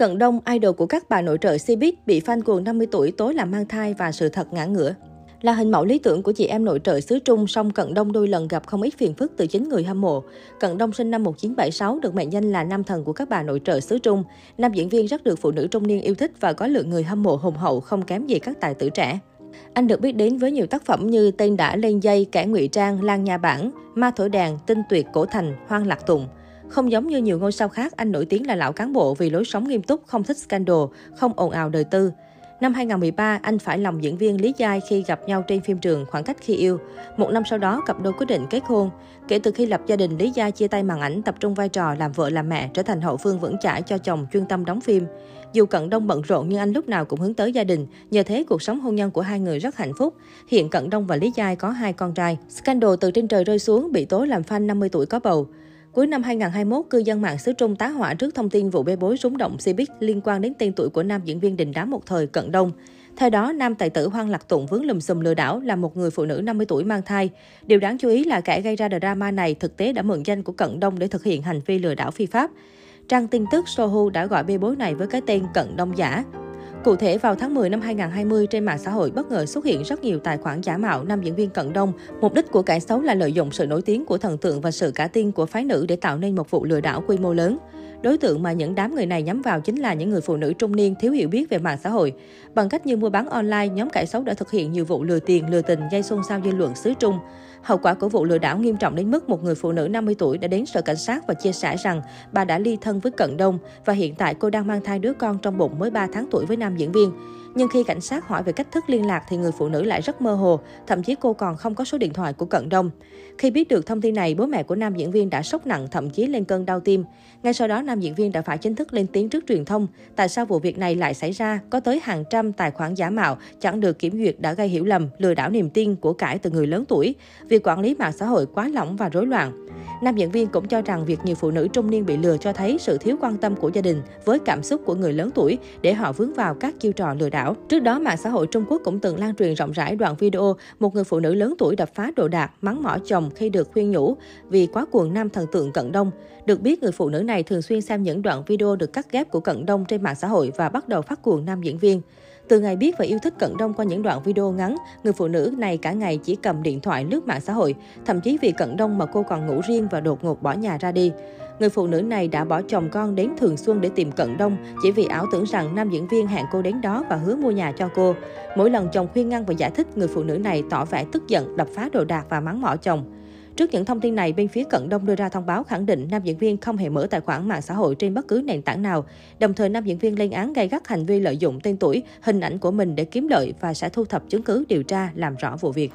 Cận Đông, idol của các bà nội trợ Cbiz, bị fan cuồng 50 tuổi tối làm mang thai và sự thật ngã ngửa. Là hình mẫu lý tưởng của chị em nội trợ xứ Trung, song Cận Đông đôi lần gặp không ít phiền phức từ chính người hâm mộ. Cận Đông sinh năm 1976, được mệnh danh là nam thần của các bà nội trợ xứ Trung. Nam diễn viên rất được phụ nữ trung niên yêu thích và có lượng người hâm mộ hùng hậu không kém gì các tài tử trẻ. Anh được biết đến với nhiều tác phẩm như Tên đã lên dây, Kẻ ngụy trang, Lan nhà bản, Ma thổi đàn, Tinh tuyệt, Cổ thành, Hoang lạc tùng. Không giống như nhiều ngôi sao khác, anh nổi tiếng là lão cán bộ vì lối sống nghiêm túc, không thích scandal, không ồn ào đời tư. Năm 2013, anh phải lòng diễn viên Lý Giai khi gặp nhau trên phim trường Khoảng cách khi yêu. Một năm sau đó, cặp đôi quyết định kết hôn. Kể từ khi lập gia đình, Lý Giai chia tay màn ảnh, tập trung vai trò làm vợ làm mẹ, trở thành hậu phương vững chãi cho chồng chuyên tâm đóng phim. Dù Cận Đông bận rộn nhưng anh lúc nào cũng hướng tới gia đình. Nhờ thế, cuộc sống hôn nhân của hai người rất hạnh phúc. Hiện Cận Đông và Lý Giai có hai con trai. Scandal từ trên trời rơi xuống, bị tố làm fan 50 tuổi có bầu. Cuối năm 2021, cư dân mạng xứ Trung tá hỏa trước thông tin vụ bê bối rúng động Cbiz liên quan đến tên tuổi của nam diễn viên đình đám một thời Cận Đông. Theo đó, nam tài tử Hoang Lạc Tụng vướng lùm xùm lừa đảo là một người phụ nữ 50 tuổi mang thai. Điều đáng chú ý là kẻ gây ra drama này thực tế đã mượn danh của Cận Đông để thực hiện hành vi lừa đảo phi pháp. Trang tin tức Sohu đã gọi bê bối này với cái tên Cận Đông giả. Cụ thể, vào tháng 10 năm 2020, trên mạng xã hội bất ngờ xuất hiện rất nhiều tài khoản giả mạo nam diễn viên Cận Đông. Mục đích của kẻ xấu là lợi dụng sự nổi tiếng của thần tượng và sự cả tin của phái nữ để tạo nên một vụ lừa đảo quy mô lớn. Đối tượng mà những đám người này nhắm vào chính là những người phụ nữ trung niên thiếu hiểu biết về mạng xã hội. Bằng cách như mua bán online, nhóm kẻ xấu đã thực hiện nhiều vụ lừa tiền, lừa tình, gây xôn xao dư luận xứ Trung. Hậu quả của vụ lừa đảo nghiêm trọng đến mức một người phụ nữ 50 tuổi đã đến sở cảnh sát và chia sẻ rằng bà đã ly thân với Cận Đông và hiện tại cô đang mang thai đứa con trong bụng mới 3 tháng tuổi với nam diễn viên. Nhưng khi cảnh sát hỏi về cách thức liên lạc thì người phụ nữ lại rất mơ hồ, thậm chí cô còn không có số điện thoại của Cận Đông. Khi biết được thông tin này, bố mẹ của nam diễn viên đã sốc nặng, thậm chí lên cơn đau tim. Ngay sau đó, nam diễn viên đã phải chính thức lên tiếng trước truyền thông. Tại sao vụ việc này lại xảy ra? Có tới hàng trăm tài khoản giả mạo, chẳng được kiểm duyệt đã gây hiểu lầm, lừa đảo niềm tin của cải từ người lớn tuổi. Việc quản lý mạng xã hội quá lỏng và rối loạn. Nam diễn viên cũng cho rằng việc nhiều phụ nữ trung niên bị lừa cho thấy sự thiếu quan tâm của gia đình với cảm xúc của người lớn tuổi để họ vướng vào các chiêu trò lừa đảo đảo. Trước đó, mạng xã hội Trung Quốc cũng từng lan truyền rộng rãi đoạn video một người phụ nữ lớn tuổi đập phá đồ đạc, mắng mỏ chồng khi được khuyên nhủ vì quá cuồng nam thần tượng Cận Đông. Được biết, người phụ nữ này thường xuyên xem những đoạn video được cắt ghép của Cận Đông trên mạng xã hội và bắt đầu phát cuồng nam diễn viên. Từ ngày biết và yêu thích Cận Đông qua những đoạn video ngắn, người phụ nữ này cả ngày chỉ cầm điện thoại lướt mạng xã hội. Thậm chí vì Cận Đông mà cô còn ngủ riêng và đột ngột bỏ nhà ra đi. Người phụ nữ này đã bỏ chồng con đến Thường Xuân để tìm Cận Đông chỉ vì ảo tưởng rằng nam diễn viên hẹn cô đến đó và hứa mua nhà cho cô. Mỗi lần chồng khuyên ngăn và giải thích, người phụ nữ này tỏ vẻ tức giận, đập phá đồ đạc và mắng mỏ chồng. Trước những thông tin này, bên phía Cận Đông đưa ra thông báo khẳng định nam diễn viên không hề mở tài khoản mạng xã hội trên bất cứ nền tảng nào. Đồng thời, nam diễn viên lên án gay gắt hành vi lợi dụng tên tuổi, hình ảnh của mình để kiếm lợi và sẽ thu thập chứng cứ điều tra làm rõ vụ việc.